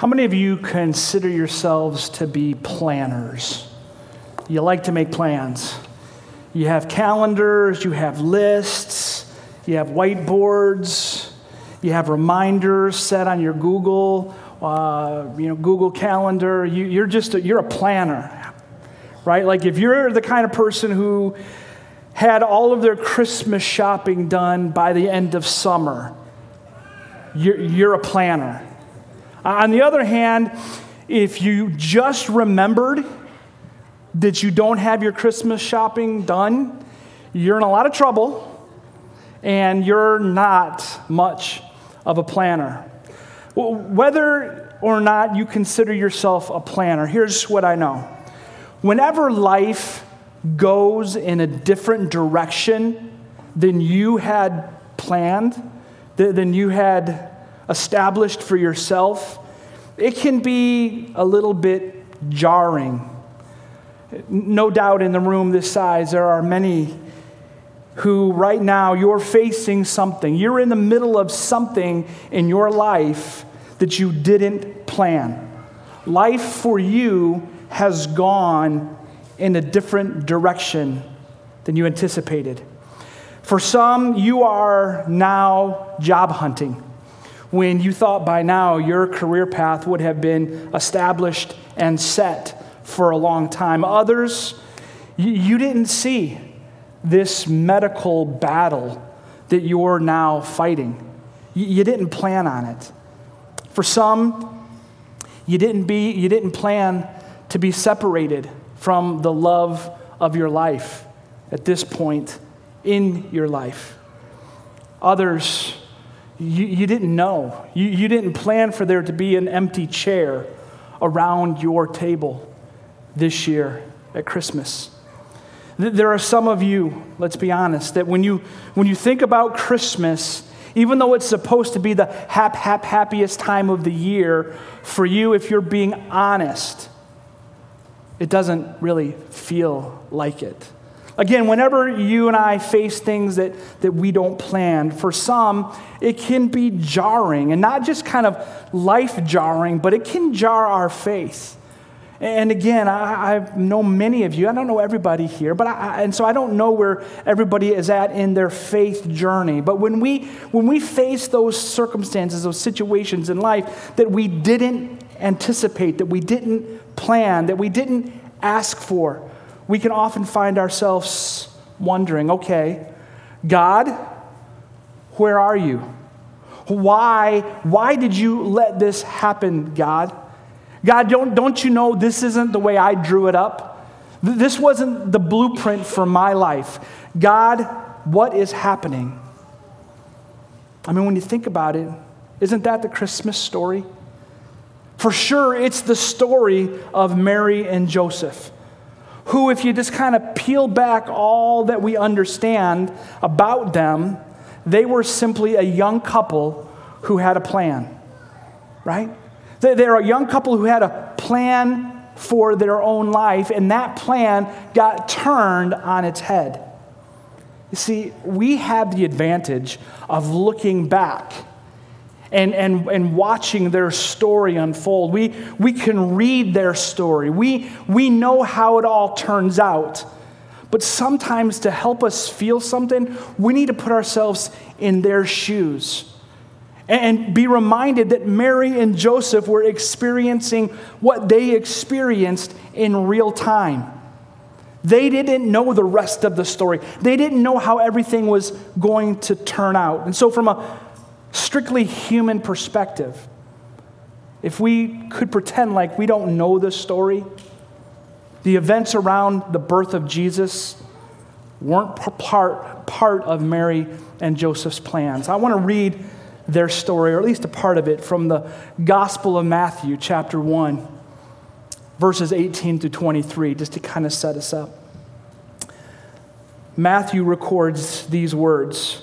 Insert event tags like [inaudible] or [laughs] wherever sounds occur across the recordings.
How many of you consider yourselves to be planners? You like to make plans. You have calendars, you have lists, you have whiteboards, you have reminders set on your Google, uh, you know, Google Calendar. You, you're just a, you're a planner, right? Like if you're the kind of person who had all of their Christmas shopping done by the end of summer, you're, you're a planner. Uh, on the other hand, if you just remembered that you don't have your Christmas shopping done, you're in a lot of trouble and you're not much of a planner. Whether or not you consider yourself a planner, here's what I know. Whenever life goes in a different direction than you had planned, than you had established for yourself, it can be a little bit jarring. No doubt in the room this size, there are many who right now you're facing something. You're in the middle of something in your life that you didn't plan. Life for you has gone in a different direction than you anticipated. For some, you are now job hunting when you thought by now your career path would have been established and set for a long time. Others, you didn't see this medical battle that you're now fighting. You didn't plan on it. For some, you didn't, be, you didn't plan to be separated from the love of your life at this point in your life. Others, you, you didn't know. You, you didn't plan for there to be an empty chair around your table this year at Christmas. There are some of you, let's be honest, that when you, when you think about Christmas, even though it's supposed to be the hap, hap, happiest time of the year, for you, if you're being honest, it doesn't really feel like it. Again, whenever you and I face things that, that we don't plan, for some, it can be jarring, and not just kind of life jarring, but it can jar our faith. And again, I, I know many of you, I don't know everybody here, but I, and so I don't know where everybody is at in their faith journey. But when we, when we face those circumstances, those situations in life that we didn't anticipate, that we didn't plan, that we didn't ask for, we can often find ourselves wondering okay, God, where are you? Why, why did you let this happen, God? God, don't, don't you know this isn't the way I drew it up? This wasn't the blueprint for my life. God, what is happening? I mean, when you think about it, isn't that the Christmas story? For sure, it's the story of Mary and Joseph who, if you just kind of peel back all that we understand about them, they were simply a young couple who had a plan, right? They're a young couple who had a plan for their own life, and that plan got turned on its head. You see, we have the advantage of looking back and, and, and watching their story unfold. We, we can read their story, we, we know how it all turns out. But sometimes to help us feel something, we need to put ourselves in their shoes and be reminded that Mary and Joseph were experiencing what they experienced in real time. They didn't know the rest of the story. They didn't know how everything was going to turn out. And so, from a strictly human perspective, if we could pretend like we don't know this story, the events around the birth of Jesus weren't part, part of Mary and Joseph's plans. I want to read their story, or at least a part of it, from the Gospel of Matthew, chapter 1, verses 18 to 23, just to kind of set us up. Matthew records these words.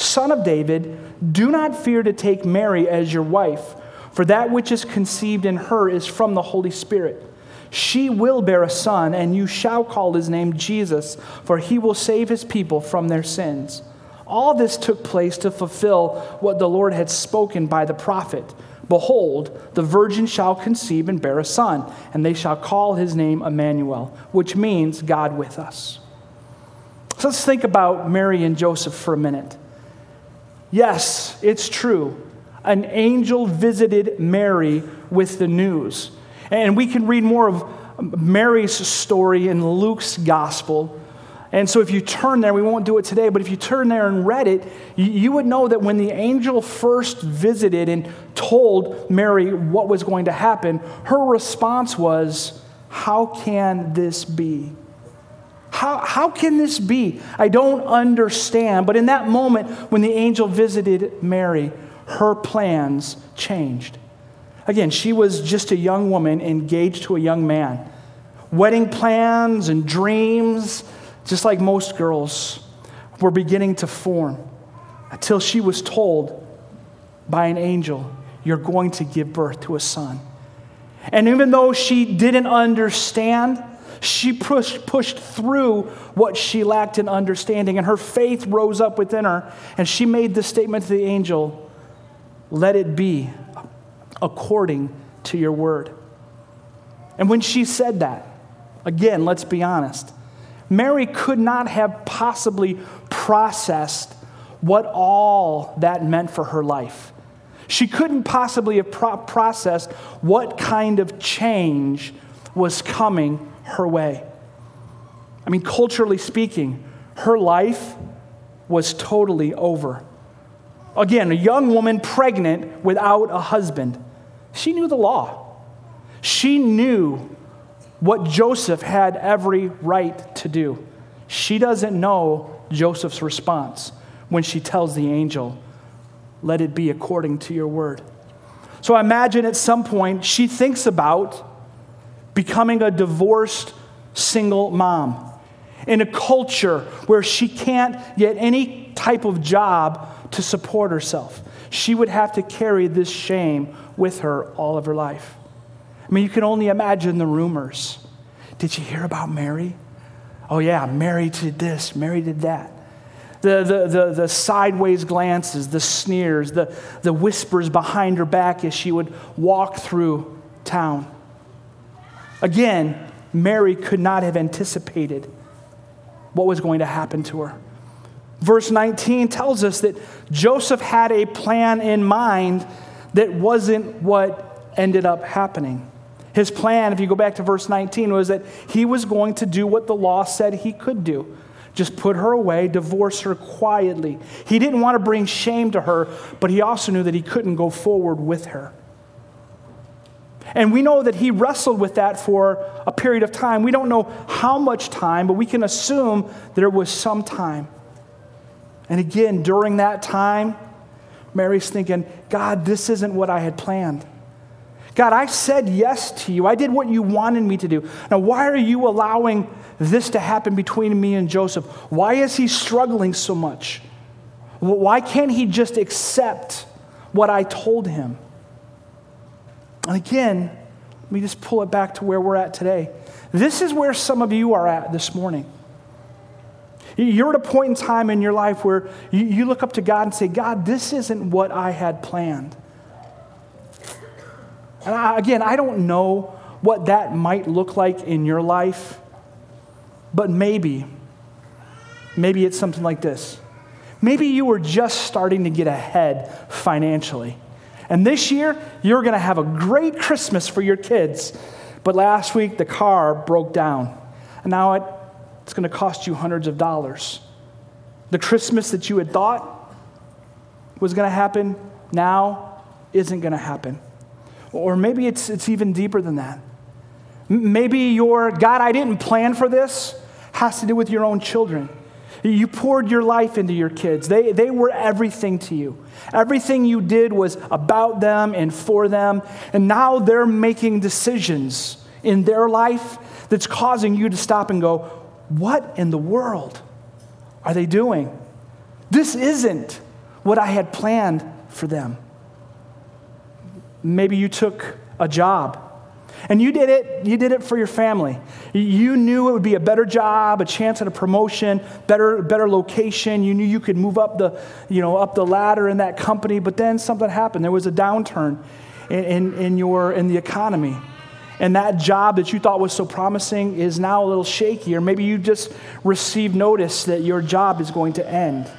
son of David, do not fear to take Mary as your wife, for that which is conceived in her is from the Holy Spirit. She will bear a son, and you shall call his name Jesus, for he will save his people from their sins. All this took place to fulfill what the Lord had spoken by the prophet. Behold, the virgin shall conceive and bear a son, and they shall call his name Emmanuel, which means God with us. So let's think about Mary and Joseph for a minute. Yes, it's true. An angel visited Mary with the news. And we can read more of Mary's story in Luke's gospel. And so, if you turn there, we won't do it today, but if you turn there and read it, you would know that when the angel first visited and told Mary what was going to happen, her response was, How can this be? How, how can this be? I don't understand. But in that moment, when the angel visited Mary, her plans changed. Again, she was just a young woman engaged to a young man. Wedding plans and dreams, just like most girls, were beginning to form until she was told by an angel, You're going to give birth to a son. And even though she didn't understand, she pushed, pushed through what she lacked in understanding, and her faith rose up within her, and she made the statement to the angel Let it be according to your word. And when she said that, again, let's be honest, Mary could not have possibly processed what all that meant for her life. She couldn't possibly have pro- processed what kind of change was coming her way. I mean, culturally speaking, her life was totally over. Again, a young woman pregnant without a husband. She knew the law. She knew what Joseph had every right to do. She doesn't know Joseph's response when she tells the angel, Let it be according to your word. So I imagine at some point she thinks about becoming a divorced single mom in a culture where she can't get any type of job to support herself. She would have to carry this shame with her all of her life. I mean, you can only imagine the rumors. Did you hear about Mary? Oh, yeah, Mary did this, Mary did that. The, the, the, the sideways glances, the sneers, the, the whispers behind her back as she would walk through town. Again, Mary could not have anticipated what was going to happen to her. Verse 19 tells us that Joseph had a plan in mind that wasn't what ended up happening. His plan, if you go back to verse 19, was that he was going to do what the law said he could do just put her away, divorce her quietly. He didn't want to bring shame to her, but he also knew that he couldn't go forward with her. And we know that he wrestled with that for a period of time. We don't know how much time, but we can assume there was some time. And again, during that time, Mary's thinking, God, this isn't what I had planned. God, I said yes to you. I did what you wanted me to do. Now, why are you allowing this to happen between me and Joseph? Why is he struggling so much? Why can't he just accept what I told him? And again, let me just pull it back to where we're at today. This is where some of you are at this morning. You're at a point in time in your life where you, you look up to God and say, God, this isn't what I had planned. And I, again, I don't know what that might look like in your life, but maybe, maybe it's something like this. Maybe you were just starting to get ahead financially. And this year, you're going to have a great Christmas for your kids. But last week, the car broke down. And now it it's going to cost you hundreds of dollars. The Christmas that you had thought was going to happen now isn't going to happen. Or maybe it's, it's even deeper than that. Maybe your God, I didn't plan for this, has to do with your own children. You poured your life into your kids. They, they were everything to you. Everything you did was about them and for them. And now they're making decisions in their life that's causing you to stop and go, What in the world are they doing? This isn't what I had planned for them. Maybe you took a job and you did it, you did it for your family. You knew it would be a better job, a chance at a promotion, better, better location. You knew you could move up the, you know, up the ladder in that company, but then something happened. There was a downturn in, in, in your, in the economy. And that job that you thought was so promising is now a little shaky, or maybe you just received notice that your job is going to end.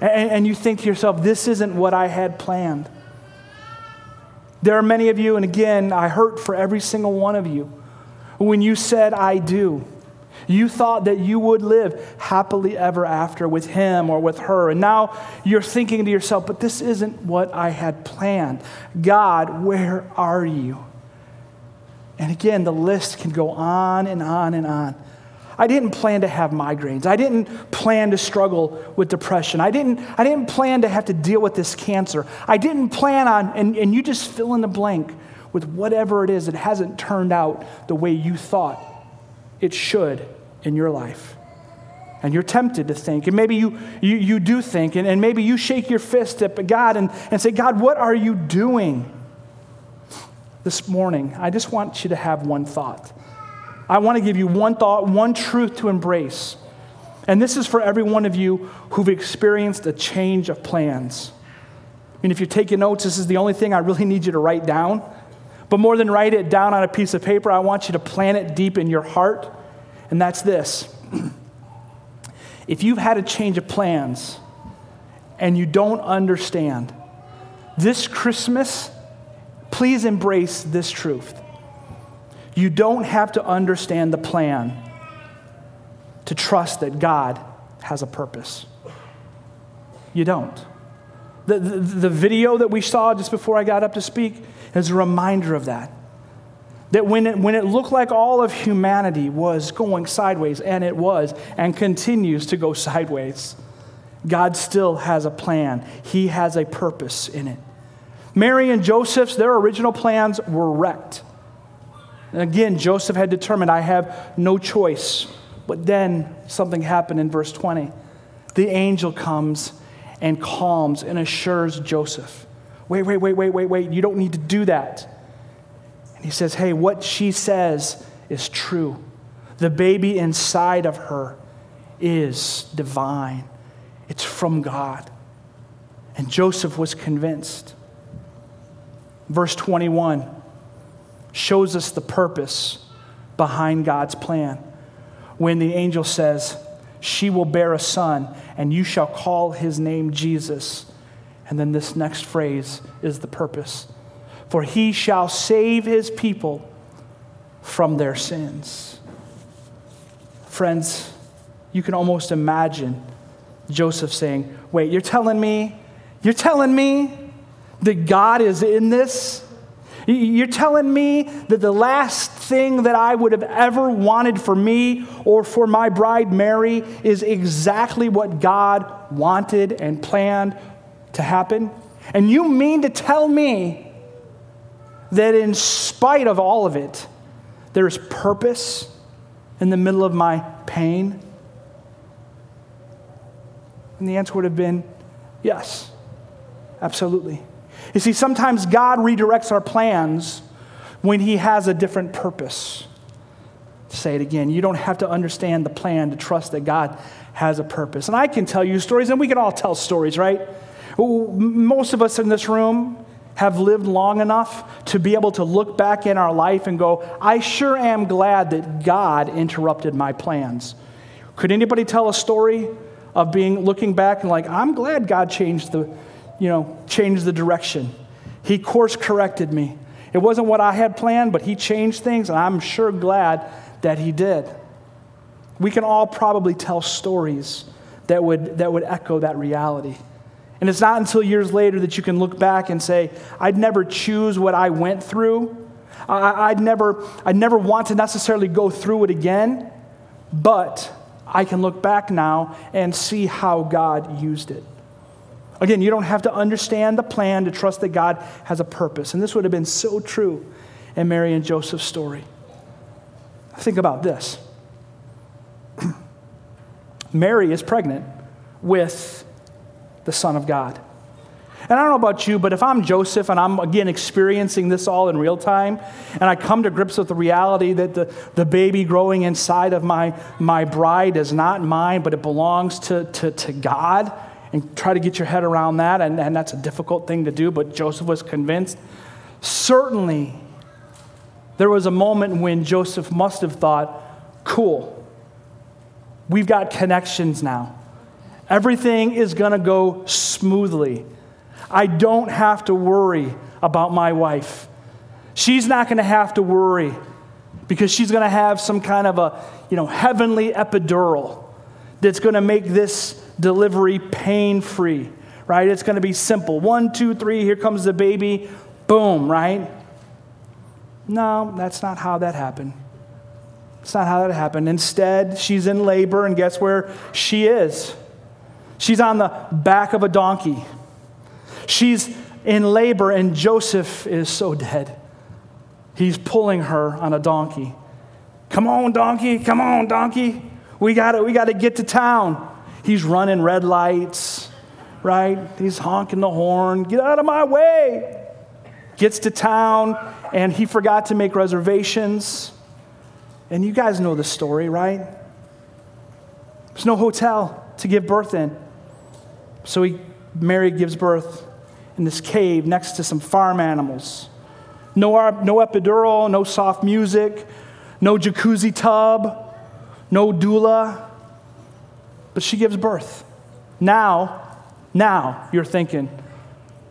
And, and you think to yourself, this isn't what I had planned. There are many of you, and again, I hurt for every single one of you. When you said, I do, you thought that you would live happily ever after with him or with her. And now you're thinking to yourself, but this isn't what I had planned. God, where are you? And again, the list can go on and on and on. I didn't plan to have migraines. I didn't plan to struggle with depression. I didn't, I didn't plan to have to deal with this cancer. I didn't plan on, and, and you just fill in the blank with whatever it is that hasn't turned out the way you thought it should in your life. And you're tempted to think, and maybe you, you, you do think, and, and maybe you shake your fist at God and, and say, God, what are you doing? This morning, I just want you to have one thought. I want to give you one thought, one truth to embrace. And this is for every one of you who've experienced a change of plans. I mean, if you're taking notes, this is the only thing I really need you to write down. But more than write it down on a piece of paper, I want you to plant it deep in your heart. And that's this [clears throat] if you've had a change of plans and you don't understand, this Christmas, please embrace this truth. You don't have to understand the plan to trust that God has a purpose. You don't. The, the, the, video that we saw just before I got up to speak is a reminder of that. That when it, when it looked like all of humanity was going sideways, and it was, and continues to go sideways, God still has a plan. He has a purpose in it. Mary and Joseph's, their original plans were wrecked. And again, Joseph had determined, I have no choice. But then something happened in verse 20. The angel comes and calms and assures Joseph, Wait, wait, wait, wait, wait, wait. You don't need to do that. And he says, Hey, what she says is true. The baby inside of her is divine, it's from God. And Joseph was convinced. Verse 21 shows us the purpose behind God's plan. When the angel says, She will bear a son, and you shall call his name Jesus. And then this next phrase is the purpose. For he shall save his people from their sins. Friends, you can almost imagine Joseph saying, Wait, you're telling me, you're telling me that God is in this? You're telling me that the last thing that I would have ever wanted for me or for my bride Mary is exactly what God wanted and planned to happen? And you mean to tell me that in spite of all of it, there's purpose in the middle of my pain? And the answer would have been yes, absolutely. You see, sometimes God redirects our plans when He has a different purpose. Say it again. You don't have to understand the plan to trust that God has a purpose. And I can tell you stories, and we can all tell stories, right? Most of us in this room have lived long enough to be able to look back in our life and go, I sure am glad that God interrupted my plans. Could anybody tell a story of being looking back and like, I'm glad God changed the you know, changed the direction. He course corrected me. It wasn't what I had planned, but he changed things, and I'm sure glad that he did. We can all probably tell stories that would, that would echo that reality. And it's not until years later that you can look back and say, I'd never choose what I went through. I, would never, I'd never want to necessarily go through it again, but I can look back now and see how God used it. Again, you don't have to understand the plan to trust that God has a purpose. And this would have been so true in Mary and Joseph's story. Think about this [clears throat] Mary is pregnant with the Son of God. And I don't know about you, but if I'm Joseph and I'm again experiencing this all in real time, and I come to grips with the reality that the, the baby growing inside of my, my bride is not mine, but it belongs to, to, to God, and try to get your head around that, and, and that's a difficult thing to do, but Joseph was convinced. Certainly, there was a moment when Joseph must have thought, cool, we've got connections now. Everything is going to go smoothly. I don't have to worry about my wife. She's not going to have to worry because she's going to have some kind of a, you know, heavenly epidural that's going to make this delivery pain free, right? It's going to be simple. One, two, three, here comes the baby, boom, right? No, that's not how that happened. It's not how that happened. Instead, she's in labor, and guess where she is? She's on the back of a donkey. She's in labor, and Joseph is so dead. He's pulling her on a donkey. Come on, donkey. Come on, donkey. We got to we got to get to town. He's running red lights, right? He's honking the horn. Get out of my way. Gets to town, and he forgot to make reservations. And you guys know the story, right? There's no hotel to give birth in. So he, Mary gives birth in this cave next to some farm animals. No, no epidural, no soft music, no jacuzzi tub, no doula. But she gives birth. Now, now you're thinking,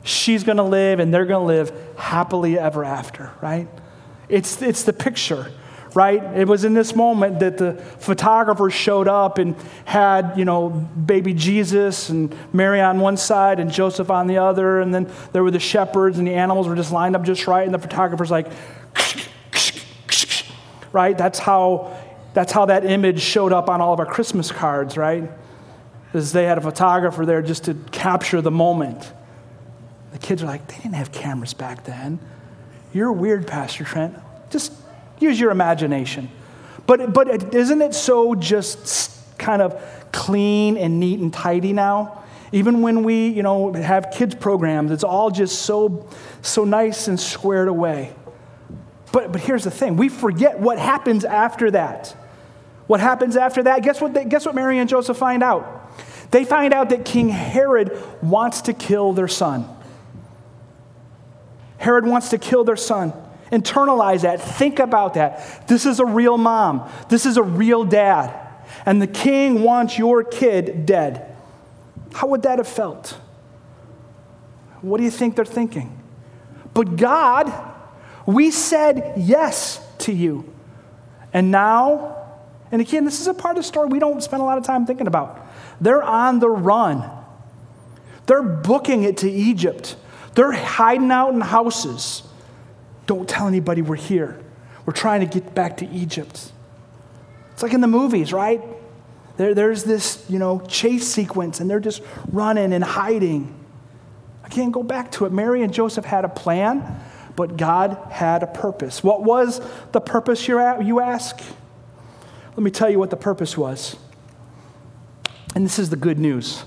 she's going to live and they're going to live happily ever after, right? It's, it's the picture right? It was in this moment that the photographer showed up and had, you know, baby Jesus and Mary on one side and Joseph on the other. And then there were the shepherds and the animals were just lined up just right. And the photographer's like, [laughs] right? That's how, that's how that image showed up on all of our Christmas cards, right? Because they had a photographer there just to capture the moment. The kids are like, they didn't have cameras back then. You're weird, Pastor Trent. Just Use your imagination. But, but isn't it so just kind of clean and neat and tidy now? Even when we, you know, have kids programs, it's all just so, so nice and squared away. But, but here's the thing we forget what happens after that. What happens after that? Guess what, they, guess what Mary and Joseph find out? They find out that King Herod wants to kill their son. Herod wants to kill their son. Internalize that. Think about that. This is a real mom. This is a real dad. And the king wants your kid dead. How would that have felt? What do you think they're thinking? But God, we said yes to you. And now, and again, this is a part of the story we don't spend a lot of time thinking about. They're on the run. They're booking it to Egypt. They're hiding out in houses. Don't tell anybody we're here. We're trying to get back to Egypt. It's like in the movies, right? There, there's this, you know, chase sequence, and they're just running and hiding. I can't go back to it. Mary and Joseph had a plan, but God had a purpose. What was the purpose, you ask? Let me tell you what the purpose was. And this is the good news.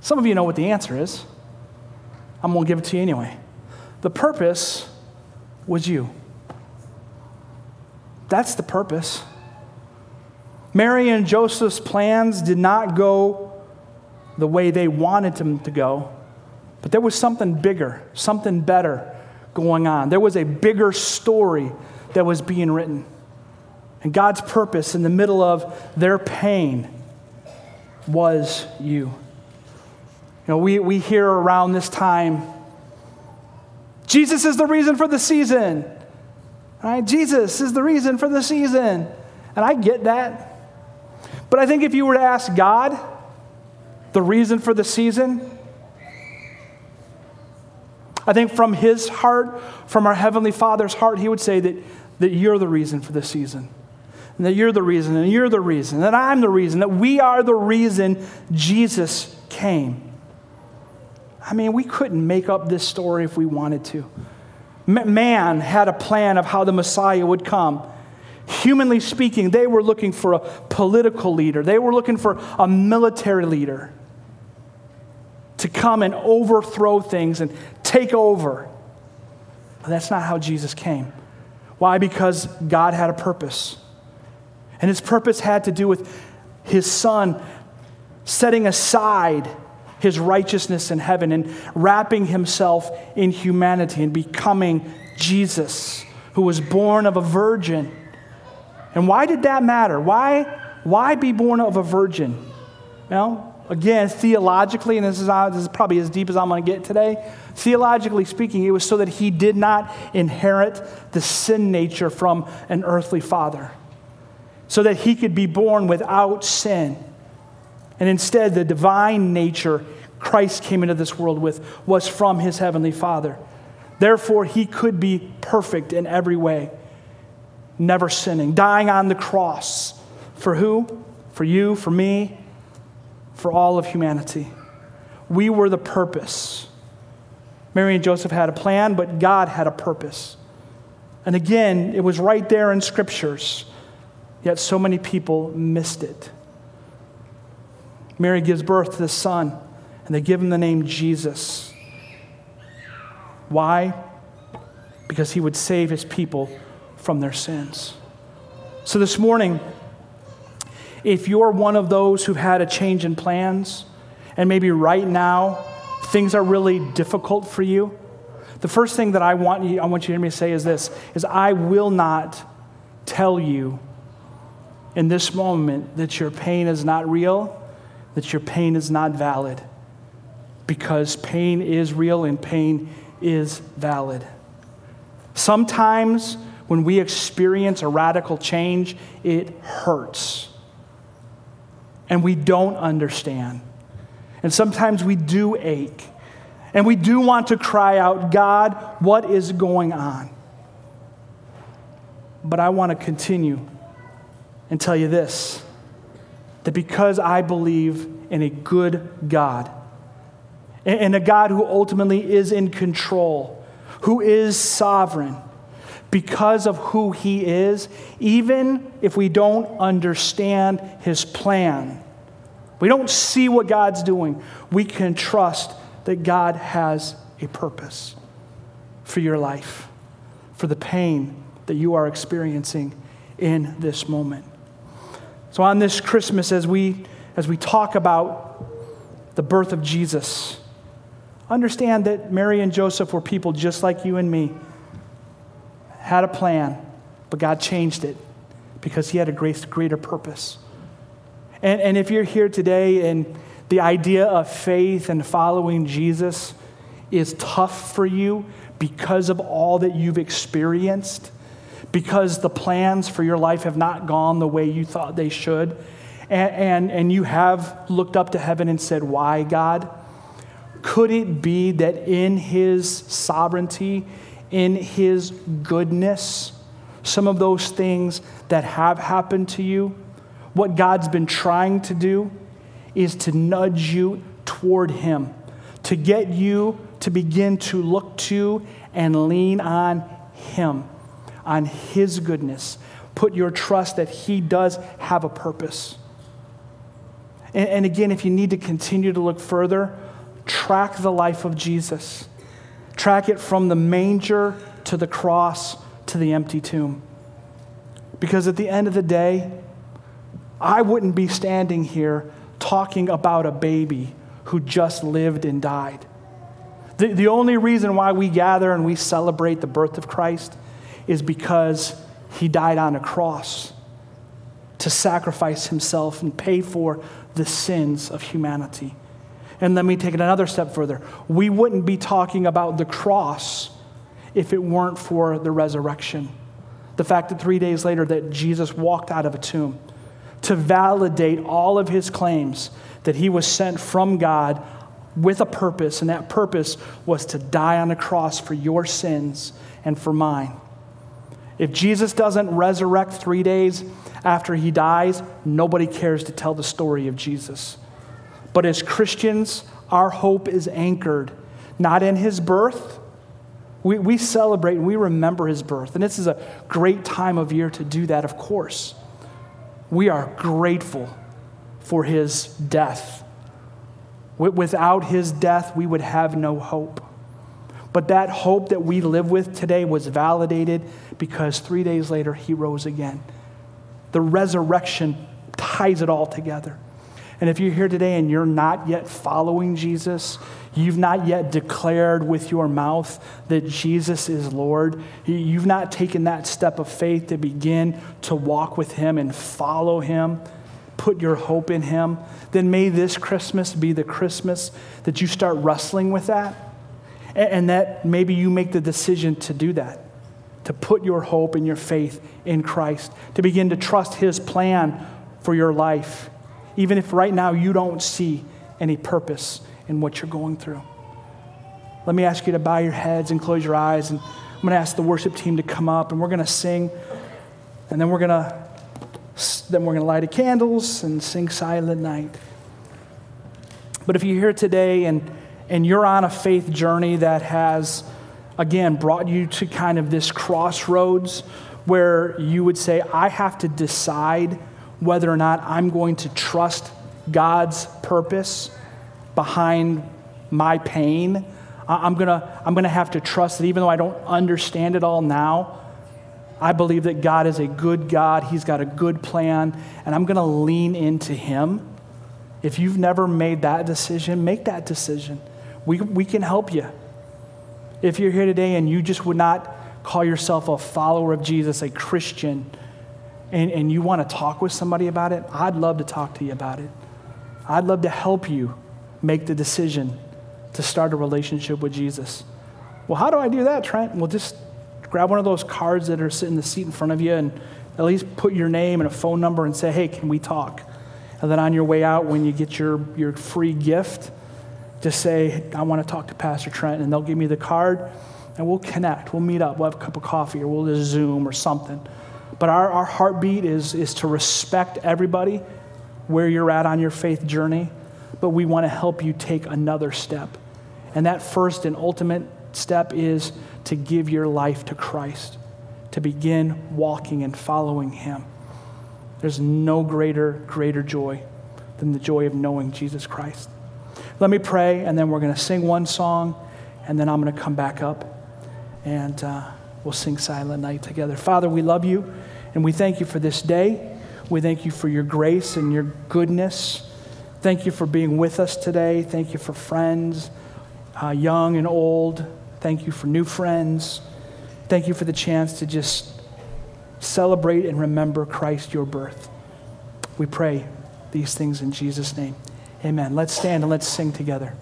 Some of you know what the answer is. I'm going to give it to you anyway. The purpose was you. That's the purpose. Mary and Joseph's plans did not go the way they wanted them to go, but there was something bigger, something better going on. There was a bigger story that was being written. And God's purpose in the middle of their pain was you. You know, we, we hear around this time Jesus is the reason for the season. Right? Jesus is the reason for the season. And I get that. But I think if you were to ask God the reason for the season, I think from his heart, from our Heavenly Father's heart, he would say that, that you're the reason for the season. And that you're the reason, and you're the reason, that I'm the reason, that we are the reason Jesus came. I mean, we couldn't make up this story if we wanted to. Man had a plan of how the Messiah would come. Humanly speaking, they were looking for a political leader, they were looking for a military leader to come and overthrow things and take over. But that's not how Jesus came. Why? Because God had a purpose. And his purpose had to do with his son setting aside his righteousness in heaven and wrapping himself in humanity and becoming Jesus, who was born of a virgin. And why did that matter? Why, why be born of a virgin? Well, again, theologically, and this is, this is probably as deep as I'm going to get today, theologically speaking, it was so that he did not inherit the sin nature from an earthly father, so that he could be born without sin. And instead, the divine nature Christ came into this world with was from his heavenly Father. Therefore, he could be perfect in every way, never sinning, dying on the cross. For who? For you, for me, for all of humanity. We were the purpose. Mary and Joseph had a plan, but God had a purpose. And again, it was right there in scriptures, yet so many people missed it. Mary gives birth to the son, and they give him the name Jesus. Why? Because he would save his people from their sins. So this morning, if you're one of those who've had a change in plans, and maybe right now things are really difficult for you, the first thing that I want you, I want you to hear me say is this is I will not tell you in this moment that your pain is not real that your pain is not valid because pain is real and pain is valid. Sometimes when we experience a radical change, it hurts. And we don't understand. And sometimes we do ache. And we do want to cry out, God, what is going on? But I want to continue and tell you this that because I believe in a good God, and a God who ultimately is in control, who is sovereign, because of who He is, even if we don't understand His plan, we don't see what God's doing, we can trust that God has a purpose for your life, for the pain that you are experiencing in this moment. So, on this Christmas, as we, as we talk about the birth of Jesus, understand that Mary and Joseph were people just like you and me, had a plan, but God changed it because He had a great, greater purpose. And, and if you're here today and the idea of faith and following Jesus is tough for you because of all that you've experienced, because the plans for your life have not gone the way you thought they should, and, and, and you have looked up to heaven and said, Why, God? Could it be that in His sovereignty, in His goodness, some of those things that have happened to you, what God's been trying to do is to nudge you toward Him, to get you to begin to look to and lean on Him on His goodness. Put your trust that He does have a purpose. And, and again, if you need to continue to look further, track the life of Jesus. Track it from the manger to the cross to the empty tomb. Because at the end of the day, I wouldn't be standing here talking about a baby who just lived and died. The, the only reason why we gather and we celebrate the birth of Christ is because he died on a cross to sacrifice himself and pay for the sins of humanity. And let me take it another step further. We wouldn't be talking about the cross if it weren't for the resurrection. The fact that three days later that Jesus walked out of a tomb to validate all of his claims that he was sent from God with a purpose, and that purpose was to die on a cross for your sins and for mine. If Jesus doesn't resurrect three days after he dies, nobody cares to tell the story of Jesus. But as Christians, our hope is anchored not in his birth, We, we celebrate and we remember his birth. And this is a great time of year to do that, of course. We are grateful for his death. Without his death, we would have no hope. But that hope that we live with today was validated because three days later, he rose again. The resurrection ties it all together. And if you're here today and you're not yet following Jesus, you've not yet declared with your mouth that Jesus is Lord, you've not taken that step of faith to begin to walk with Him and follow Him, put your hope in Him, then may this Christmas be the Christmas that you start wrestling with that and that maybe you make the decision to do that, to put your hope and your faith in Christ, to begin to trust His plan for your life, even if right now you don't see any purpose in what you're going through. Let me ask you to bow your heads and close your eyes, and I'm going to ask the worship team to come up, and we're going to sing, and then we're going to then we're going to light the candles and sing Silent Night. But if you're here today and and you're on a faith journey that has, again, brought you to kind of this crossroads where you would say, I have to decide whether or not I'm going to trust God's purpose behind my pain. I'm going to I'm going to have to trust that even though I don't understand it all now, I believe that God is a good God. He's got a good plan, and I'm going to lean into Him. If you've never made that decision, make that decision. We, we can help you. If you're here today and you just would not call yourself a follower of Jesus, a Christian, and, and you want to talk with somebody about it, I'd love to talk to you about it. I'd love to help you make the decision to start a relationship with Jesus. Well, how do I do that, Trent? Well, just grab one of those cards that are sitting in the seat in front of you and at least put your name and a phone number and say, hey, can we talk? And then on your way out, when you get your, your free gift, just say, I want to talk to Pastor Trent, and they'll give me the card, and we'll connect. We'll meet up. We'll have a cup of coffee, or we'll just Zoom or something. But our, our heartbeat is, is to respect everybody where you're at on your faith journey, but we want to help you take another step. And that first and ultimate step is to give your life to Christ, to begin walking and following Him. There's no greater, greater joy than the joy of knowing Jesus Christ. Let me pray, and then we're going to sing one song, and then I'm going to come back up and uh, we'll sing Silent Night together. Father, we love you, and we thank you for this day. We thank you for your grace and your goodness. Thank you for being with us today. Thank you for friends, uh, young and old. Thank you for new friends. Thank you for the chance to just celebrate and remember Christ, your birth. We pray these things in Jesus' name. Amen. Let's stand and let's sing together.